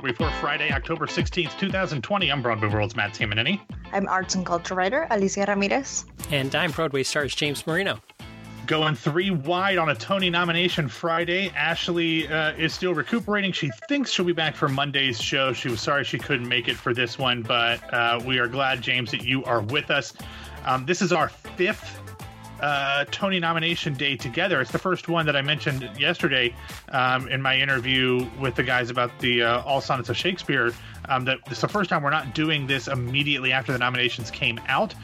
Broadway for Friday, October 16th, 2020. I'm Broadway World's Matt Tamanini. I'm arts and culture writer Alicia Ramirez. And I'm Broadway stars James Marino. Going three wide on a Tony nomination Friday. Ashley uh, is still recuperating. She thinks she'll be back for Monday's show. She was sorry she couldn't make it for this one, but uh, we are glad, James, that you are with us. Um, this is our fifth uh, Tony nomination day together. It's the first one that I mentioned yesterday um, in my interview with the guys about the uh, All Sonnets of Shakespeare. Um, that it's the first time we're not doing this immediately after the nominations came out.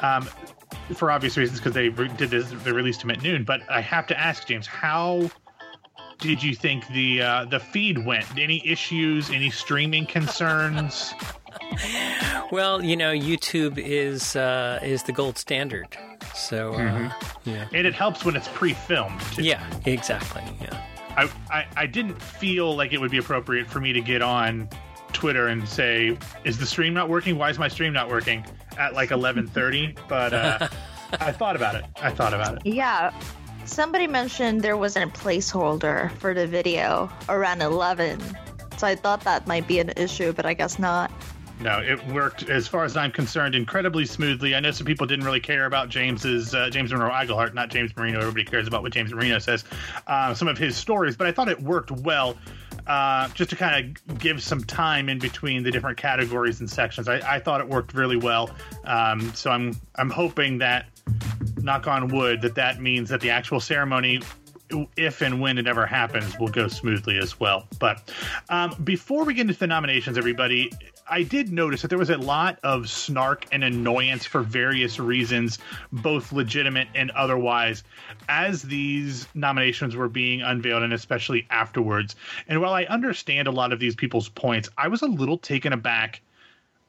Um, for obvious reasons, because they re- did this, they released them at noon. But I have to ask James, how did you think the uh, the feed went? Any issues? Any streaming concerns? Well, you know, YouTube is uh, is the gold standard. So, uh, mm-hmm. yeah. And it helps when it's pre-filmed. Too. Yeah, exactly. Yeah. I, I, I didn't feel like it would be appropriate for me to get on Twitter and say, "Is the stream not working? Why is my stream not working?" At like eleven thirty, but uh, I thought about it. I thought about it. Yeah, somebody mentioned there wasn't a placeholder for the video around eleven, so I thought that might be an issue, but I guess not. No, it worked as far as I'm concerned incredibly smoothly. I know some people didn't really care about James's uh, James Monroe Iglehart, not James Marino. Everybody cares about what James Marino says, uh, some of his stories, but I thought it worked well. Uh, just to kind of give some time in between the different categories and sections, I, I thought it worked really well. Um, so I'm I'm hoping that, knock on wood, that that means that the actual ceremony if and when it ever happens, will go smoothly as well. But um, before we get into the nominations, everybody, I did notice that there was a lot of snark and annoyance for various reasons, both legitimate and otherwise, as these nominations were being unveiled and especially afterwards. And while I understand a lot of these people's points, I was a little taken aback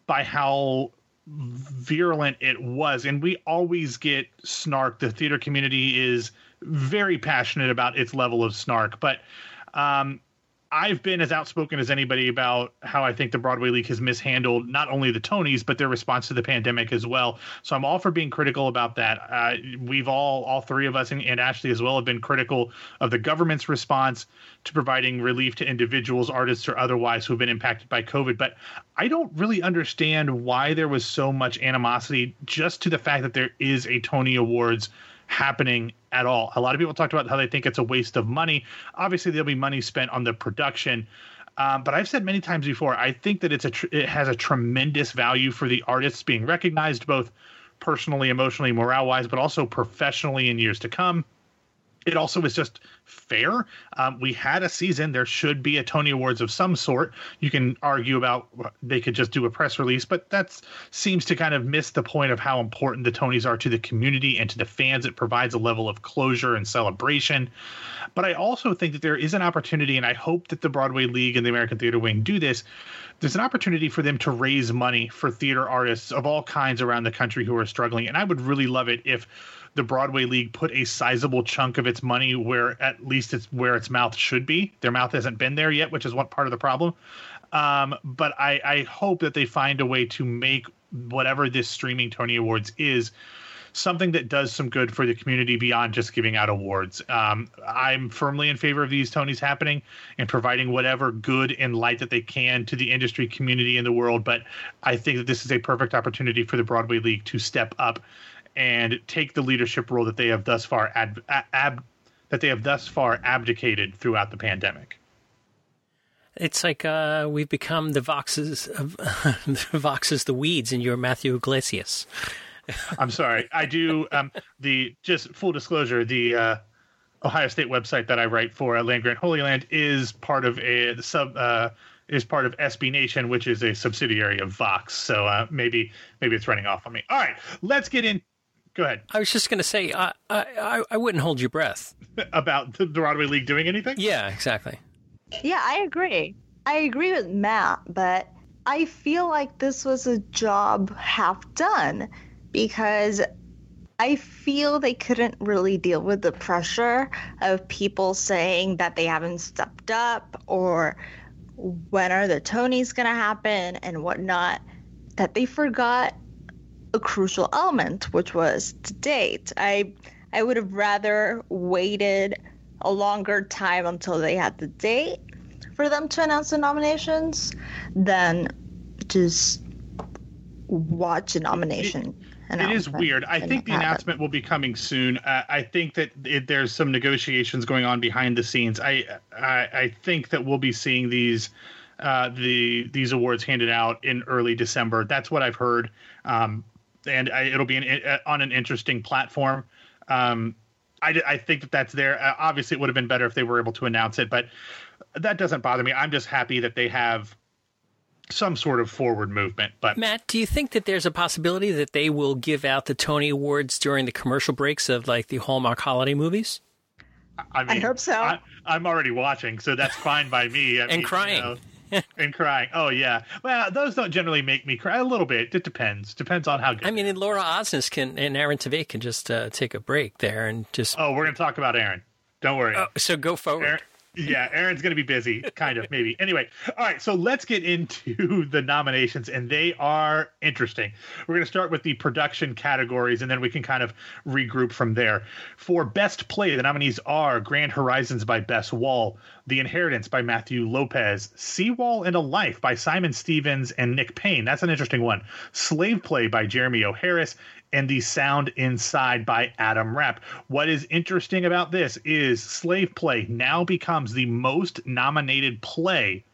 by how virulent it was. And we always get snark. The theater community is very passionate about its level of snark. But um, I've been as outspoken as anybody about how I think the Broadway League has mishandled not only the Tonys but their response to the pandemic as well. So I'm all for being critical about that. Uh, we've all, all three of us, and, and, Ashley as well, have been critical of the government's response to providing relief to individuals, artists, or otherwise who have been impacted by COVID. But I don't really understand why there was so much animosity just to the fact that there is a Tony Awards happening at all. A lot of people talked about how they think it's a waste of money. Obviously, there'll be money spent on the production. Um, but I've said many times before, I think that it's a tr- it has a tremendous value for the artists being recognized, both personally, emotionally, morale wise, but also professionally in years to come it also is just fair. Um, we had a season. There should be a Tony Awards of some sort. You can argue about they could just do a press release, but that seems to kind of miss the point of how important the Tonys are to the community and to the fans. It provides a level of closure and celebration. But I also think that there is an opportunity, and I hope that the Broadway League and the American Theater Wing do this. There's an opportunity for them to raise money for theater artists of all kinds around the country who are struggling. And I would really love it if the Broadway League put a sizable chunk of its money where at least it's where its mouth should be. Their mouth hasn't been there yet, which is one part of the problem. Um, but I, I hope that they find a way to make whatever this streaming Tony Awards is something that does some good for the community beyond just giving out awards. Um, I'm firmly in favor of these Tonys happening and providing whatever good and light that they can to the industry community in the world. But I think that this is a perfect opportunity for the Broadway League to step up and take the leadership role that they have thus far ad, ab, that they have thus far abdicated throughout the pandemic. It's like uh, we've become the voxes of the voxes, the weeds, and you're Matthew Yglesias. I'm sorry. I do um, the just full disclosure. The uh, Ohio State website that I write for, uh, Land Grant Holy Land, is part of a sub uh, is part of SB Nation, which is a subsidiary of Vox. So uh, maybe maybe it's running off on me. All right, let's get in. Go ahead. I was just going to say, I, I I wouldn't hold your breath about the Broadway League doing anything. Yeah, exactly. Yeah, I agree. I agree with Matt, but I feel like this was a job half done because I feel they couldn't really deal with the pressure of people saying that they haven't stepped up or when are the Tonys going to happen and whatnot, that they forgot a crucial element, which was to date. I I would have rather waited a longer time until they had the date for them to announce the nominations than just watch a nomination. It is weird. I think the announcement will be coming soon. Uh, I think that it, there's some negotiations going on behind the scenes. I I, I think that we'll be seeing these uh, the these awards handed out in early December. That's what I've heard, um, and I, it'll be an, uh, on an interesting platform. Um, I, I think that that's there. Uh, obviously, it would have been better if they were able to announce it, but that doesn't bother me. I'm just happy that they have some sort of forward movement. But Matt, do you think that there's a possibility that they will give out the Tony Awards during the commercial breaks of like the Hallmark holiday movies? I, mean, I hope so. I, am already watching, so that's fine by me. I and mean, crying. You know, and crying. Oh yeah. Well, those don't generally make me cry. A little bit. It depends. Depends on how good. I mean, and Laura Osnes can and Aaron Tveit can just uh, take a break there and just. Oh, we're gonna talk about Aaron. Don't worry. Oh, so go forward. Aaron, yeah, Aaron's going to be busy, kind of, maybe. Anyway, all right, so let's get into the nominations, and they are interesting. We're going to start with the production categories, and then we can kind of regroup from there. For Best Play, the nominees are Grand Horizons by Bess Wohl, The Inheritance by Matthew Lopez, Seawall and a Life by Simon Stephens and Nick Payne. That's an interesting one. Slave Play by Jeremy O. And the sound inside by Adam Rapp. What is interesting about this is Slave Play now becomes the most nominated play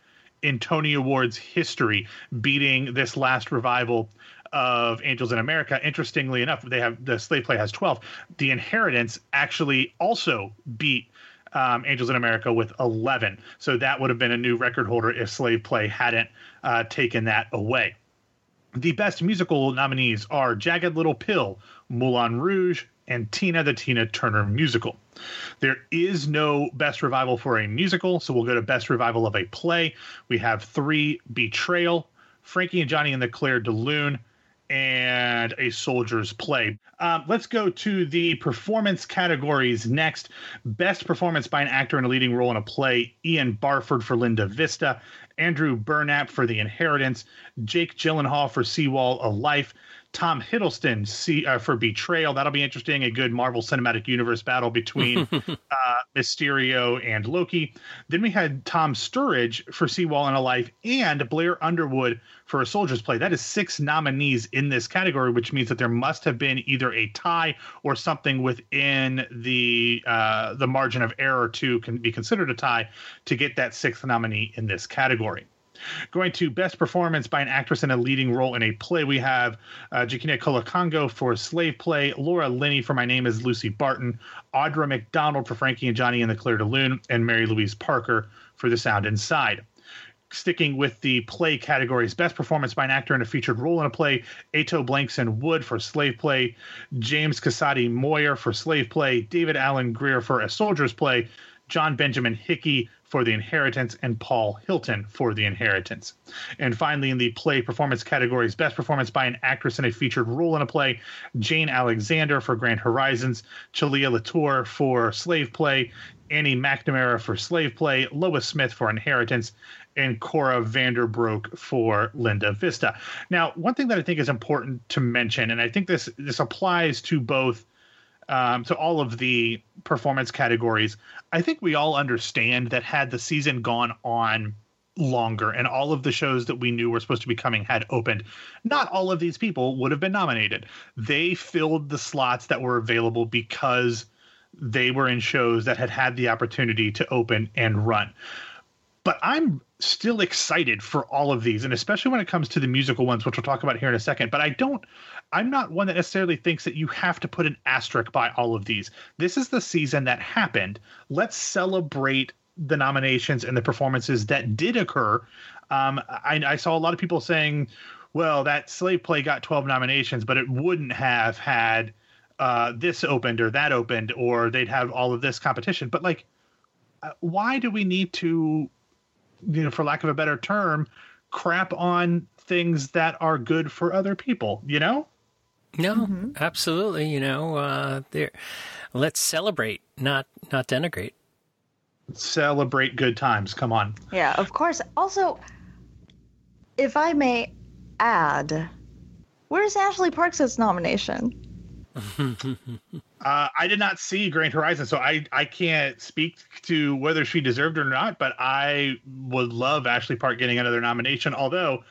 in Tony Awards history, beating this last revival of Angels in America. Interestingly enough, they have the Slave Play has 12. The Inheritance actually also beat um, Angels in America with 11. So that would have been a new record holder if Slave Play hadn't uh, taken that away. The best musical nominees are Jagged Little Pill, Moulin Rouge, and Tina the Tina Turner Musical. There is no best revival for a musical, so we'll go to best revival of a play. We have three Betrayal, Frankie and Johnny and the Clair de Lune, and a soldier's play. Um, let's go to the performance categories next. Best performance by an actor in a leading role in a play Ian Barford for Linda Vista, Andrew Burnap for The Inheritance, Jake Gyllenhaal for Seawall a Life, Tom Hiddleston see, uh, for Betrayal. That'll be interesting. A good Marvel Cinematic Universe battle between uh, Mysterio and Loki. Then we had Tom Sturridge for Seawall and a Life and Blair Underwood for A Soldier's Play. That is six nominees in this category, which means that there must have been either a tie or something within the uh, the margin of error to can be considered a tie to get that sixth nominee in this category. Going to best performance by an actress in a leading role in a play, we have uh, Joaquina Kalukango for Slave Play, Laura Linney for My Name is Lucy Barton, Audra McDonald for Frankie and Johnny and the Clair de Lune, and Mary Louise Parker for The Sound Inside. Sticking with the play categories best performance by an actor in a featured role in a play ato blankson wood for slave play james cusati moyer for slave play david Alan Grier for a soldier's play john benjamin hickey for The Inheritance and Paul Hilton for The Inheritance. And finally, in the play performance categories, best performance by an actress in a featured role in a play, Jane Alexander for Grand Horizons, Chalia La Tour for Slave Play, Annie McNamara for Slave Play, Lois Smith for Inheritance, and Cora Vander Broek for Linda Vista. Now, one thing that I think is important to mention, and I think this this applies to both um, to all of the performance categories, I think we all understand that had the season gone on longer and all of the shows that we knew were supposed to be coming had opened, not all of these people would have been nominated. They filled the slots that were available because they were in shows that had had the opportunity to open and run. But I'm still excited for all of these, and especially when it comes to the musical ones, which we'll talk about here in a second. But I don't, I'm not one that necessarily thinks that you have to put an asterisk by all of these. This is the season that happened. Let's celebrate the nominations and the performances that did occur. Um, I, I saw a lot of people saying, well, that slave play got 12 nominations, but it wouldn't have had uh, this opened or that opened, or they'd have all of this competition. But like, uh, why do we need to, you know, for lack of a better term, crap on things that are good for other people? You know? No, mm-hmm. absolutely. You know, uh, there. Let's celebrate, not not denigrate. Celebrate good times. Come on. Yeah, of course. Also, if I may add, where's Ashley Parks' nomination? Uh, I did not see Grand Horizon, so I I can't speak to whether she deserved it or not. But I would love Ashley Park getting another nomination. Although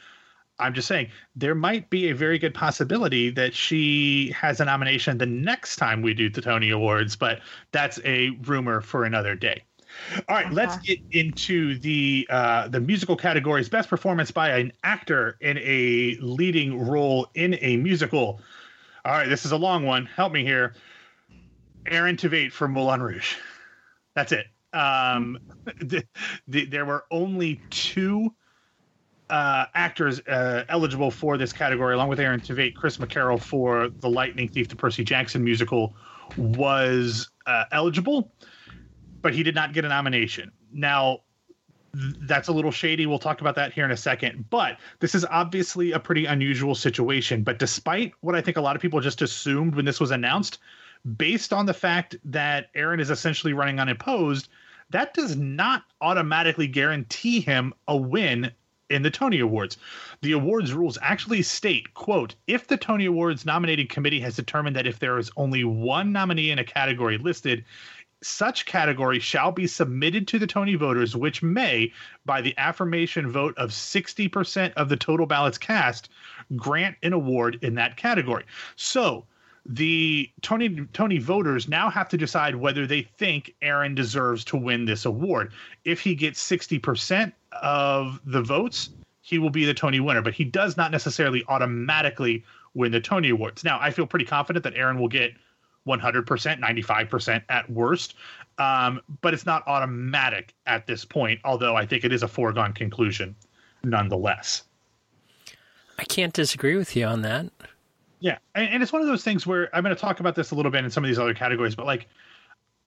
I'm just saying there might be a very good possibility that she has a nomination the next time we do the Tony Awards, but that's a rumor for another day. All right, let's get into the uh, the musical categories. Best performance by an actor in a leading role in a musical. All right, this is a long one. Help me here. Aaron Tveit for Moulin Rouge. That's it. Um, the, the, there were only two uh, actors uh, eligible for this category, along with Aaron Tveit. Chris McCarrell for the Lightning Thief, the Percy Jackson musical, was uh, eligible, but he did not get a nomination. Now, that's a little shady. We'll talk about that here in a second. But this is obviously a pretty unusual situation. But despite what I think a lot of people just assumed when this was announced, based on the fact that Aaron is essentially running unopposed, that does not automatically guarantee him a win in the Tony Awards. The awards rules actually state, quote, if the Tony Awards nominating committee has determined that if there is only one nominee in a category listed, such category shall be submitted to the Tony voters, which may, by the affirmation vote of 60% of the total ballots cast, grant an award in that category. So the Tony Tony voters now have to decide whether they think Aaron deserves to win this award. If he gets 60% of the votes, he will be the Tony winner, but he does not necessarily automatically win the Tony Awards. Now, I feel pretty confident that Aaron will get 100%, 95% at worst, um, but it's not automatic at this point, although I think it is a foregone conclusion nonetheless. I can't disagree with you on that. Yeah, and, and it's one of those things where I'm going to talk about this a little bit in some of these other categories, but like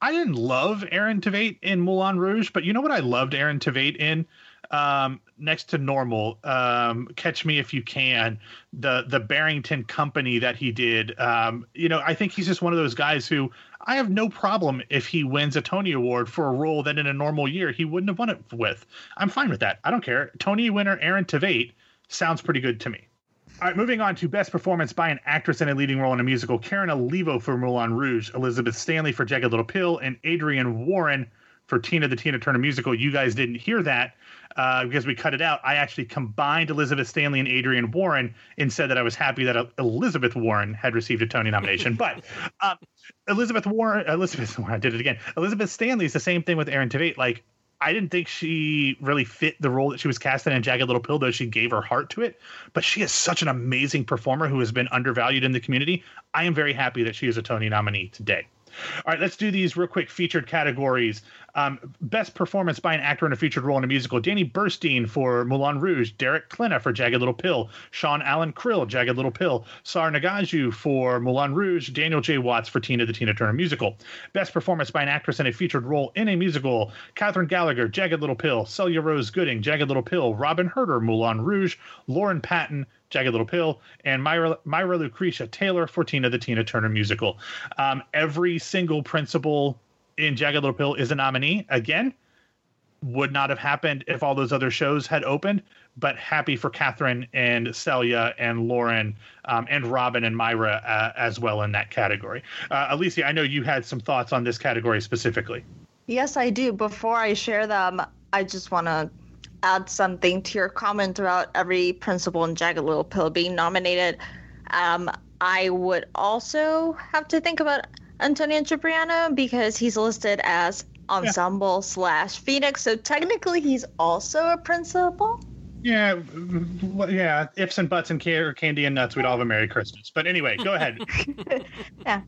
I didn't love Aaron Tveit in Moulin Rouge, but you know what I loved Aaron Tveit in? Um, next to normal, um, Catch Me If You Can, the the Barrington Company that he did. Um, you know, I think he's just one of those guys who I have no problem if he wins a Tony Award for a role that in a normal year he wouldn't have won it with. I'm fine with that. I don't care. Tony winner Aaron Tveit sounds pretty good to me. All right, moving on to best performance by an actress in a leading role in a musical. Karen Olivo for Moulin Rouge, Elizabeth Stanley for Jagged Little Pill, and Adrienne Warren for Tina the Tina Turner musical. You guys didn't hear that uh, because we cut it out. I actually combined Elizabeth Stanley and Adrienne Warren and said that I was happy that Elizabeth Warren had received a Tony nomination. but um, Elizabeth Warren, Elizabeth Warren, I did it again. Elizabeth Stanley is the same thing with Aaron Tveit. Like I didn't think she really fit the role that she was casting in Jagged Little Pill, though she gave her heart to it. But she is such an amazing performer who has been undervalued in the community. I am very happy that she is a Tony nominee today. All right, let's do these real quick featured categories. Um, best performance by an actor in a featured role in a musical: Danny Burstein for Moulin Rouge, Derek Klena for Jagged Little Pill, Sean Allan Krill, Jagged Little Pill, Sahr Ngaujah for Moulin Rouge, Daniel J. Watts for Tina the Tina Turner musical. Best performance by an actress in a featured role in a musical: Kathryn Gallagher, Jagged Little Pill, Celia Rose Gooding, Jagged Little Pill, Robyn Hurder, Moulin Rouge, Lauren Patten, Jagged Little Pill, and Myra, Myra Lucretia Taylor for Tina the Tina Turner musical. Um, every single principal in Jagged Little Pill is a nominee. Again, would not have happened if all those other shows had opened, but happy for Kathryn and Celia and Lauren um, and Robyn and Myra uh, as well in that category. Uh, Alicia, I know you had some thoughts on this category specifically. Yes, I do. Before I share them, I just want to add something to your comment about every principal in Jagged Little Pill being nominated. Um, I would also have to think about Antonio Cipriano because he's listed as ensemble yeah. slash Phoenix, so technically he's also a principal. Yeah, yeah. Ifs and buts and care, candy and nuts, we'd all have a Merry Christmas. But anyway, go ahead. yeah.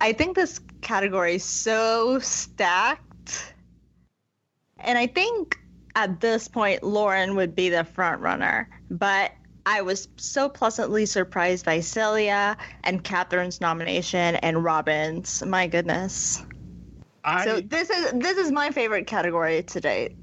I think this category is so stacked and I think at this point, Lauren would be the front runner. But I was so pleasantly surprised by Celia and Kathryn's nomination and Robyn's. My goodness. I, so this is this is my favorite category to date.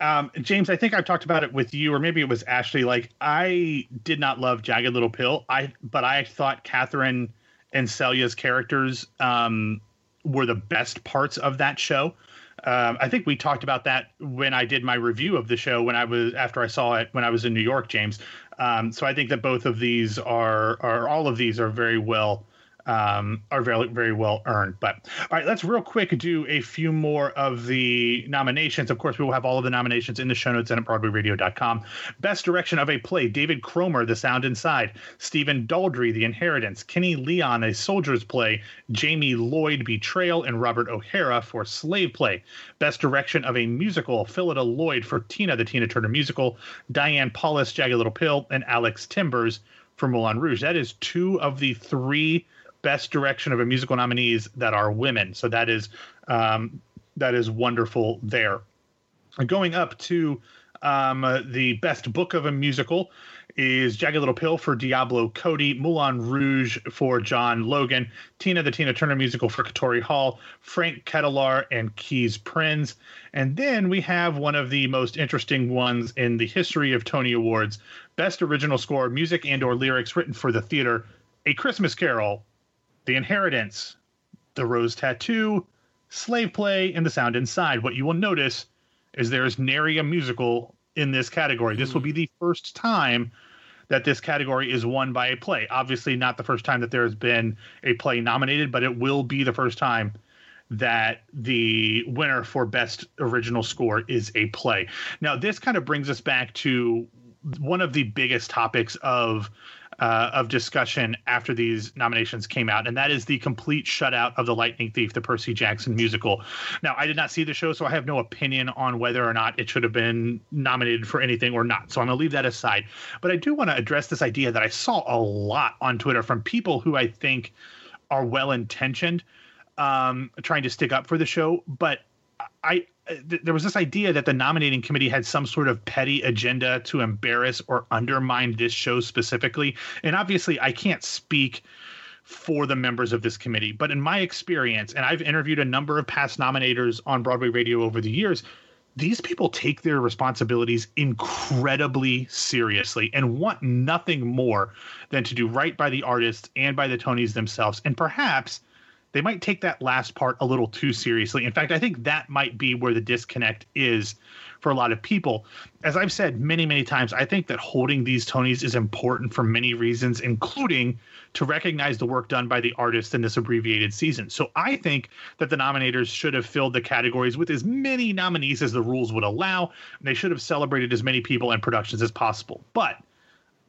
Um, James, I think I've talked about it with you, or maybe it was Ashley. Like, I did not love Jagged Little Pill. I but I thought Kathryn and Celia's characters um, were the best parts of that show. Um, I think we talked about that when I did my review of the show when I was after I saw it when I was in New York, James. Um, so I think that both of these are are all of these are very well um, are very very well earned. But all right, let's real quick do a few more of the nominations. Of course, we will have all of the nominations in the show notes and at BroadwayRadio.com. Best direction of a play: David Cromer, The Sound Inside; Stephen Daldry, The Inheritance; Kenny Leon, A Soldier's Play; Jamie Lloyd, Betrayal; and Robert O'Hara for Slave Play. Best direction of a musical: Phyllida Lloyd for Tina, the Tina Turner musical; Diane Paulus, Jagged Little Pill; and Alex Timbers for Moulin Rouge. That is two of the three best direction of a musical nominees that are women. So that is um, that is wonderful there. Going up to um, uh, the best book of a musical is Jagged Little Pill for Diablo Cody, Moulin Rouge for John Logan, Tina the Tina Turner musical for Katori Hall, Frank Ketelaar and Kees Prins. And then we have one of the most interesting ones in the history of Tony Awards, Best Original Score, Music and or Lyrics written for the theater, A Christmas Carol the Inheritance, The Rose Tattoo, Slave Play, and The Sound Inside. What you will notice is there is nary a musical in this category. This will be the first time that this category is won by a play. Obviously, not the first time that there has been a play nominated, but it will be the first time that the winner for best original score is a play. Now, this kind of brings us back to one of the biggest topics of uh, of discussion after these nominations came out, and that is the complete shutout of The Lightning Thief, the Percy Jackson musical. Now, I did not see the show, so I have no opinion on whether or not it should have been nominated for anything or not. So I'm going to leave that aside. But I do want to address this idea that I saw a lot on Twitter from people who I think are well intentioned, um, trying to stick up for the show, but I Uh, there was this idea that the nominating committee had some sort of petty agenda to embarrass or undermine this show specifically. And obviously, I can't speak for the members of this committee, but in my experience, and I've interviewed a number of past nominators on Broadway radio over the years, these people take their responsibilities incredibly seriously and want nothing more than to do right by the artists and by the Tonys themselves. And perhaps they might take that last part a little too seriously. In fact, I think that might be where the disconnect is for a lot of people. As I've said many, many times, I think that holding these Tonys is important for many reasons, including to recognize the work done by the artist in this abbreviated season. So I think that the nominators should have filled the categories with as many nominees as the rules would allow. And they should have celebrated as many people and productions as possible. But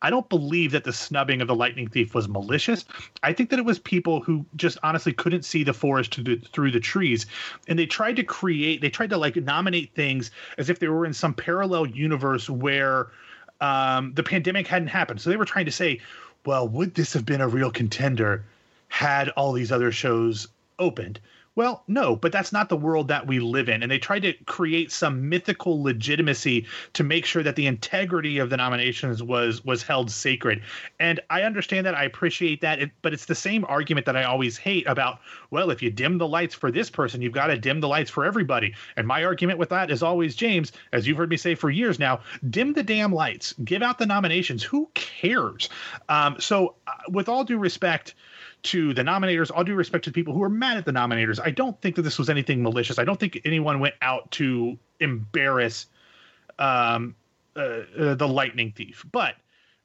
I don't believe that the snubbing of the Lightning Thief was malicious. I think that it was people who just honestly couldn't see the forest through the trees, and they tried to create, they tried to like nominate things as if they were in some parallel universe where um, the pandemic hadn't happened. So they were trying to say, well, would this have been a real contender had all these other shows opened? Well, no, but that's not the world that we live in. And they tried to create some mythical legitimacy to make sure that the integrity of the nominations was was held sacred. And I understand that. I appreciate that. It, but it's the same argument that I always hate about, well, if you dim the lights for this person, you've got to dim the lights for everybody. And my argument with that is always, James, as you've heard me say for years now, dim the damn lights. Give out the nominations. Who cares? Um, so, uh, with all due respect, to the nominators, all due respect to the people who were mad at the nominators, I don't think that this was anything malicious. I don't think anyone went out to embarrass um, uh, uh, the Lightning Thief. But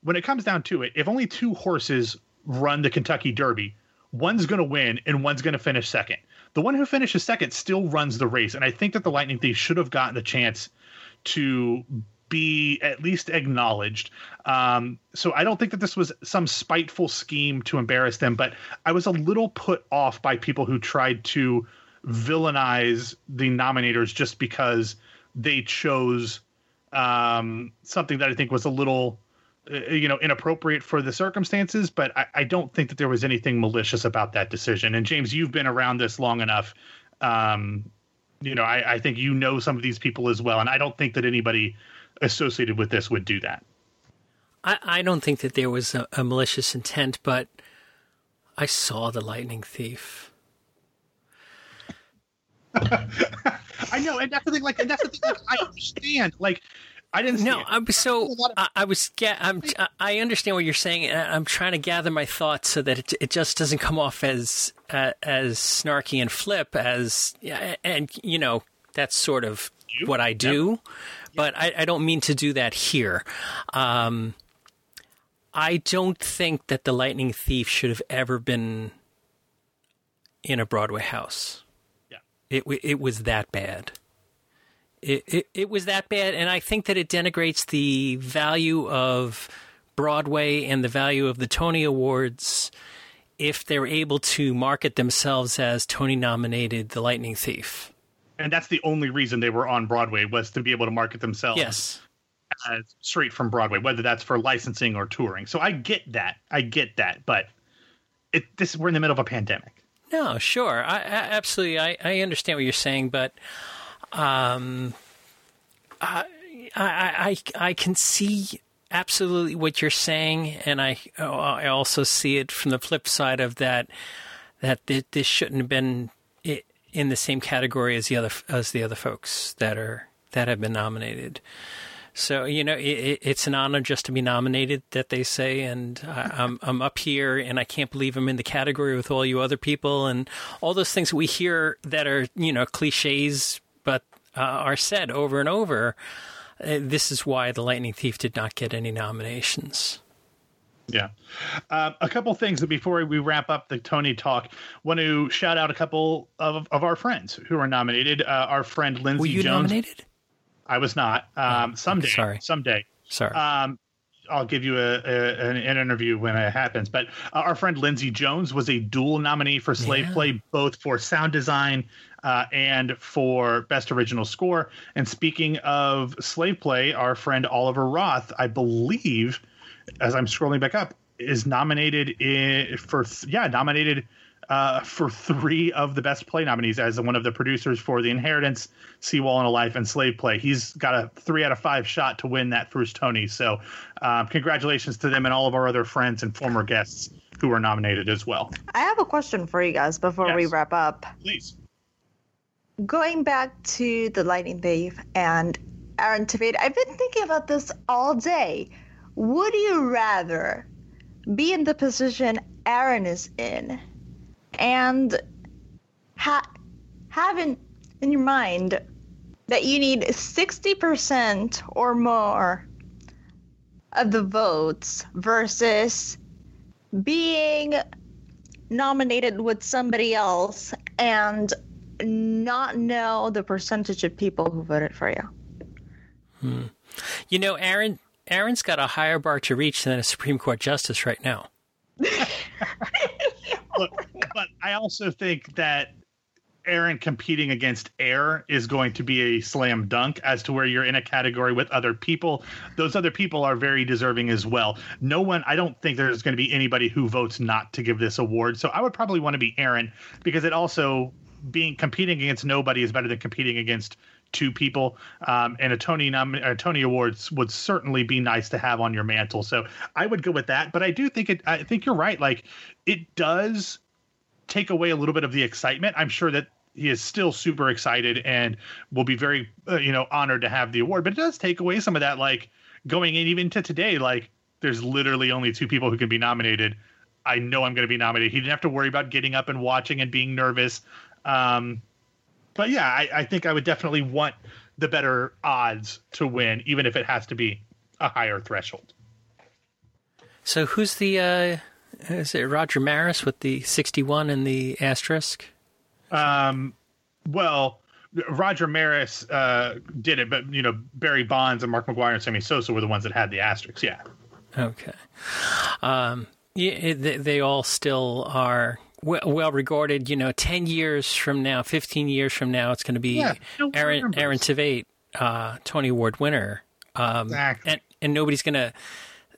when it comes down to it, if only two horses run the Kentucky Derby, one's going to win and one's going to finish second. The one who finishes second still runs the race, and I think that the Lightning Thief should have gotten a chance to be at least acknowledged. Um, so I don't think that this was some spiteful scheme to embarrass them, but I was a little put off by people who tried to villainize the nominators just because they chose um, something that I think was a little, uh, you know, inappropriate for the circumstances. But I, I, don't think that there was anything malicious about that decision. And James, you've been around this long enough. Um, you know, I, I think you know some of these people as well, and I don't think that anybody associated with this would do that. I, I don't think that there was a, a malicious intent, but I saw the lightning thief. I know, and that's the thing. Like, and that's the thing. Like, I understand. Like, I didn't. No, I'm so. Of- I, I, was. I'm. I understand what you're saying. I'm trying to gather my thoughts so that it, it just doesn't come off as uh, as snarky and flip as. And you know, that's sort of you? what I do. Yep but I, I, don't mean to do that here. Um, I don't think that the Lightning Thief should have ever been in a Broadway house. Yeah. It it was that bad. It, it it was that bad, and I think that it denigrates the value of Broadway and the value of the Tony Awards if they're able to market themselves as Tony nominated The Lightning Thief. And that's the only reason they were on Broadway was to be able to market themselves. Yes. As straight from Broadway, whether that's for licensing or touring. So I get that. I get that, but it this we're in the middle of a pandemic. No, sure. I, I absolutely I, I understand what you're saying, but um I I I, I can see absolutely what you're saying, and I I also see it from the flip side of that that this shouldn't have been in the same category as the other as the other folks that are that have been nominated. So you know, it, it's an honor just to be nominated, that they say, and I, I'm I'm up here, and I can't believe I'm in the category with all you other people, and all those things we hear that are you know cliches, but uh, are said over and over. Uh, this is why the Lightning Thief did not get any nominations. Yeah. Uh, a couple things before we wrap up the Tony talk. Want to shout out a couple of, of our friends who were nominated. Uh, our friend Lindsay Were you Jones. nominated? I was not. Um, oh, someday. Sorry. Someday. Sorry. Um, I'll give you a, a an, an, interview when it happens. But uh, our friend Lindsay Jones was a dual nominee for Slave yeah. Play, both for sound design uh, and for best original score. And speaking of Slave Play, our friend Oliver Roth, I believe, as I'm scrolling back up, is nominated in, for yeah nominated uh, for three of the best play nominees as one of the producers for The Inheritance, Seawall and a Life, and Slave Play. He's got a three out of five shot to win that first Tony. So, um, congratulations to them and all of our other friends and former guests who were nominated as well. I have a question for you guys before yes. we wrap up. Please. Going back to the Lightning Thief and Aaron Tveit, I've been thinking about this all day. Would you rather be in the position Aaron is in and ha- have in, in your mind that you need 60% or more of the votes versus being nominated with somebody else and not know the percentage of people who voted for you. Hmm. You know, Aaron Aaron's got a higher bar to reach than a Supreme Court justice right now. Look, but I also think that Aaron competing against Air is going to be a slam dunk as to where you're in a category with other people. Those other people are very deserving as well. No one, I don't think there's going to be anybody who votes not to give this award. So I would probably want to be Aaron because it also being competing against nobody is better than competing against two people. Um, and a Tony nom- a Tony Awards would certainly be nice to have on your mantle. So I would go with that. But I do think it. I think you're right. Like it does take away a little bit of the excitement. I'm sure that he is still super excited and will be very uh, you know honored to have the award. But it does take away some of that. Like going in even to today, like there's literally only two people who can be nominated. I know I'm going to be nominated. He didn't have to worry about getting up and watching and being nervous. Um, but yeah, I, I think I would definitely want the better odds to win, even if it has to be a higher threshold. So who's the uh, is it Roger Maris with the sixty one and the asterisk? Um, well, Roger Maris uh, did it, but you know Barry Bonds and Mark McGwire and Sammy Sosa were the ones that had the asterisks. Yeah. Okay. Um, yeah, they, they all still are well, regarded. You know, ten years from now, fifteen years from now, it's going to be yeah, Aaron Aaron Tveit, uh, Tony Award winner. Um, exactly. And and nobody's going to.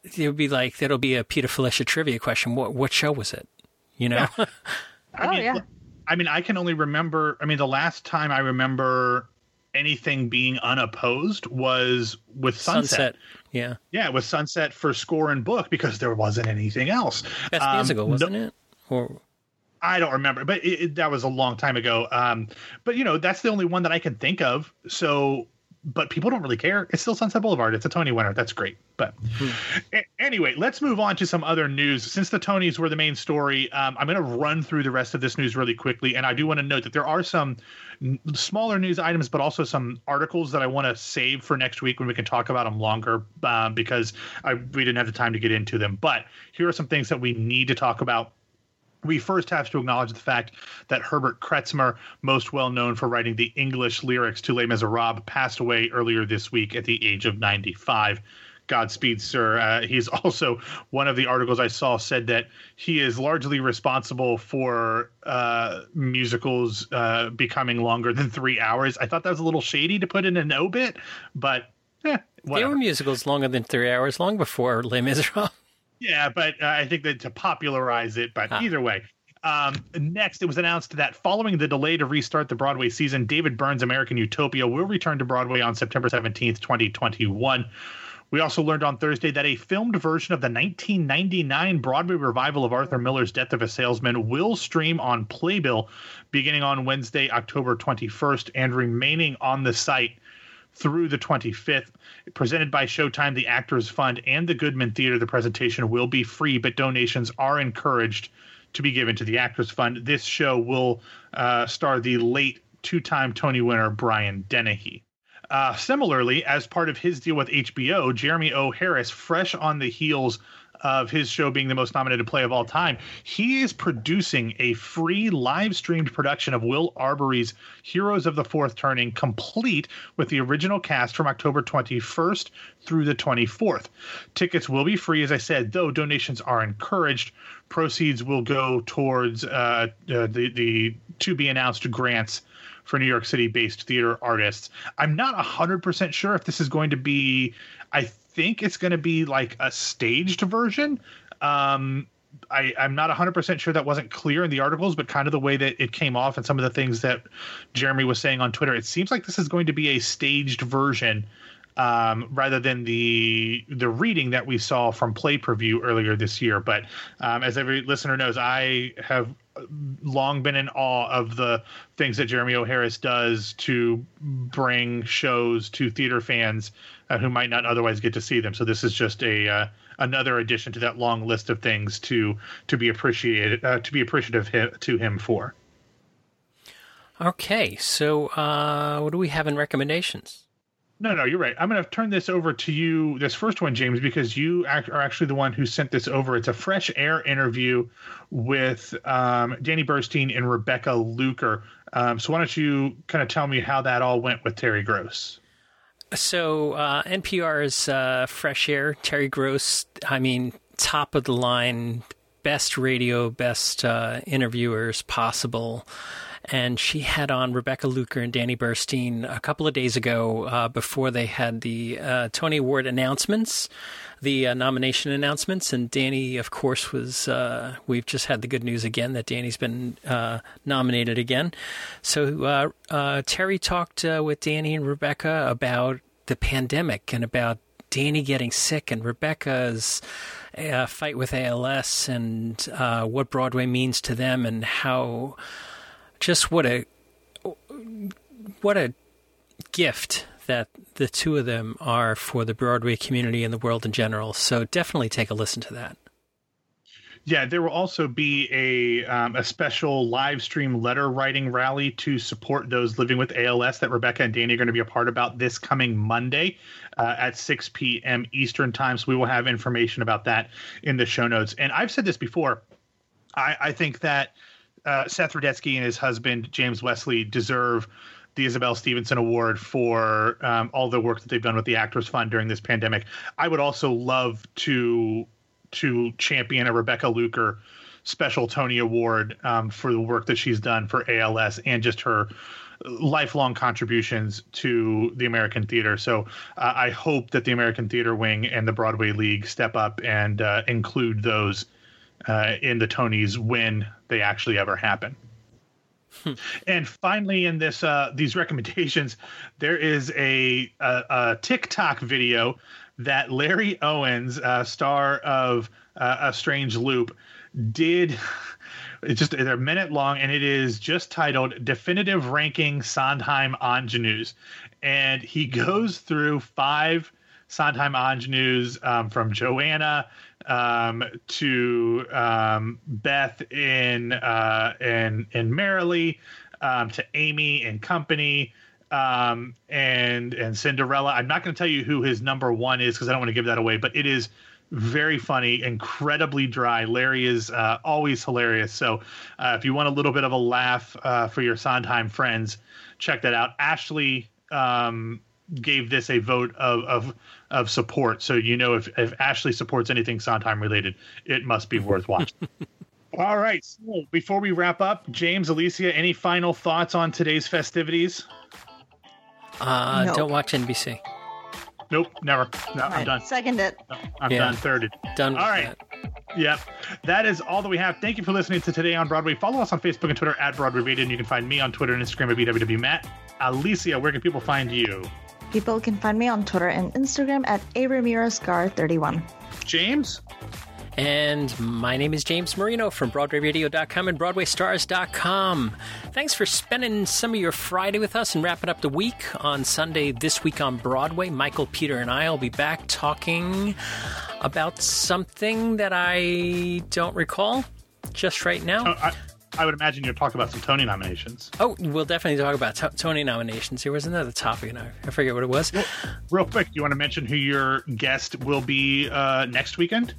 It would be like that'll be a Peter Filichia trivia question. What what show was it? You know. Yeah. I oh mean, yeah. I mean, I can only remember. I mean, the last time I remember anything being unopposed was with Sunset. Sunset. Yeah. Yeah, with Sunset for score and book because there wasn't anything else. Best um, musical, wasn't no, it? Or I don't remember, but it, it, that was a long time ago. Um, but you know, that's the only one that I can think of. So, but people don't really care. It's still Sunset Boulevard. It's a Tony winner. That's great. But hmm. a- anyway, let's move on to some other news. Since the Tonys were the main story, um, I'm going to run through the rest of this news really quickly. And I do want to note that there are some n- smaller news items, but also some articles that I want to save for next week when we can talk about them longer um, because I, we didn't have the time to get into them. But here are some things that we need to talk about we first have to acknowledge the fact that Herbert Kretzmer, most well known for writing the English lyrics to Les Miserables, passed away earlier this week at the age of 95. Godspeed, sir. Uh, he's also one of the articles I saw said that he is largely responsible for uh, musicals uh, becoming longer than three hours. I thought that was a little shady to put in an obit, but eh, there were musicals longer than three hours long before Les Miserables. Yeah, but uh, I think that to popularize it, but ah. either way. Um, next, it was announced that following the delay to restart the Broadway season, David Byrne's American Utopia will return to Broadway on September 17th, 2021. We also learned on Thursday that a filmed version of the 1999 Broadway revival of Arthur Miller's Death of a Salesman will stream on Playbill beginning on Wednesday, October 21st, and remaining on the site through the 25th. Presented by Showtime, the Actors Fund, and the Goodman Theater, the presentation will be free, but donations are encouraged to be given to the Actors Fund. This show will uh, star the late two time Tony winner Brian Dennehy. Uh, similarly, as part of his deal with HBO, Jeremy O. Harris, fresh on the heels of his show being the most nominated play of all time, he is producing a free live streamed production of Will Arbery's Heroes of the Fourth Turning, complete with the original cast from October 21st through the 24th. Tickets will be free, as I said, though donations are encouraged. Proceeds will go towards uh, uh, the, the to be announced grants for New York City based theater artists. I'm not 100% sure if this is going to be, I think it's going to be like a staged version. Um, I, I'm not 100% sure that wasn't clear in the articles, but kind of the way that it came off and some of the things that Jeremy was saying on Twitter, it seems like this is going to be a staged version um, rather than the the reading that we saw from PlayPerView earlier this year. But um, as every listener knows, I have long been in awe of the things that Jeremy O. Harris does to bring shows to theater fans uh, who might not otherwise get to see them. So this is just a uh, another addition to that long list of things to to be appreciated uh, to be appreciative to him for. Okay, so uh, what do we have in recommendations? No, no, you're right. I'm going to turn this over to you, this first one, James, because you are actually the one who sent this over. It's a fresh air interview with um, Danny Burstein and Rebecca Luker. Um, so why don't you kind of tell me how that all went with Terry Gross? So uh, NPR's uh, Fresh Air, Terry Gross, I mean, top of the line, best radio, best uh, interviewers possible and she had on Rebecca Luker and Danny Burstein a couple of days ago uh, before they had the uh, Tony Award announcements, the uh, nomination announcements. And Danny, of course, was. Uh, we've just had the good news again that Danny's been uh, nominated again. So uh, Terry talked with Danny and Rebecca about the pandemic and about Danny getting sick and Rebecca's fight with ALS and uh, what Broadway means to them and how just what a what a gift that the two of them are for the Broadway community and the world in general. So definitely take a listen to that. Yeah, there will also be a um, a special live stream letter writing rally to support those living with ALS that Rebecca and Danny are going to be a part about this coming Monday uh, at 6 p.m. Eastern time. So we will have information about that in the show notes. And I've said this before. I, I think that uh, Seth Rudetsky and his husband James Wesley deserve the Isabel Stevenson Award for um, all the work that they've done with the Actors Fund during this pandemic. I would also love to to champion a Rebecca Luker special Tony Award um, for the work that she's done for ALS and just her lifelong contributions to the American theater. So uh, I hope that the American Theater Wing and the Broadway League step up and uh, include those uh, in the Tonys when they actually ever happen. Hmm. And finally, in this uh, these recommendations, there is a, a, a TikTok video that Larry Owens, uh, star of uh, A Strange Loop, did. It's just they're a minute long, and it is just titled "Definitive Ranking Sondheim Ingenues," and he goes through five Sondheim ingenues um, from Joanna um, to um, Beth in uh, in in Merrily, um, to Amy and Company, um, and and Cinderella. I'm not going to tell you who his number one is because I don't want to give that away, but it is very funny, incredibly dry. Larry is uh, always hilarious. So uh, if you want a little bit of a laugh uh, for your Sondheim friends, check that out. Ashley um, gave this a vote of, of of support. So you know if if Ashley supports anything Sondheim related, it must be worth watching. All right. So before we wrap up, James, Alicia, any final thoughts on today's festivities? Uh, nope. Don't watch NBC. Nope, never. No, right. I'm done. Second it. No, I'm yeah. done. Thirded. Done. All right. That. Yep. That is all that we have. Thank you for listening to Today on Broadway. Follow us on Facebook and Twitter at Broadway Radio, and you can find me on Twitter and Instagram at BWW Matt. Alicia, where can people find you? People can find me on Twitter and Instagram at aramiroscar31. James? And my name is James Marino from BroadwayRadio.com and BroadwayStars.com. Thanks for spending some of your Friday with us and wrapping up the week on Sunday, this week on Broadway. Michael, Peter, and I will be back talking about something that I don't recall just right now. Oh, I- I would imagine you'll talk about some Tony nominations. Oh, we'll definitely talk about t- Tony nominations. There was another topic, and I, I forget what it was. Well, real quick, do you want to mention who your guest will be uh, next weekend?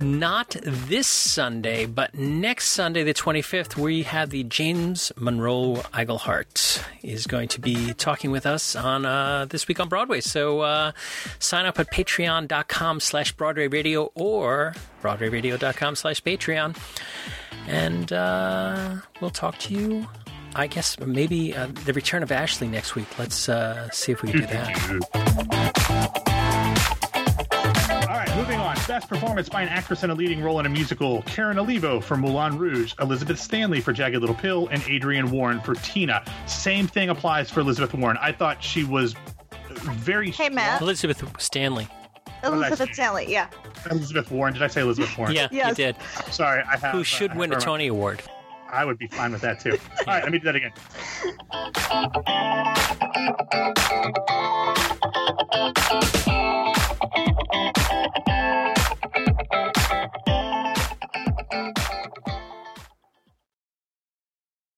Not this Sunday, but next Sunday, the 25th, we have the James Monroe Iglehart is going to be talking with us on uh, This Week on Broadway. So uh, sign up at patreon.com slash Broadway Radio or broadwayradio.com slash Patreon. And uh, we'll talk to you I guess maybe uh, the return of Ashley next week. Let's uh, see if we can do that. All right, moving on. Best performance by an actress in a leading role in a musical. Karen Olivo for Moulin Rouge, Elizabeth Stanley for Jagged Little Pill, and Adrienne Warren for Tina. Same thing applies for Elizabeth Warren. I thought she was very. Hey, Matt. Elizabeth Stanley. Elizabeth Stanley, yeah. Elizabeth Warren. Did I say Elizabeth Warren? yeah, yes. you did. Sorry, I have. Who should uh, win a Tony Award? I would be fine with that too. All right, let me do that again.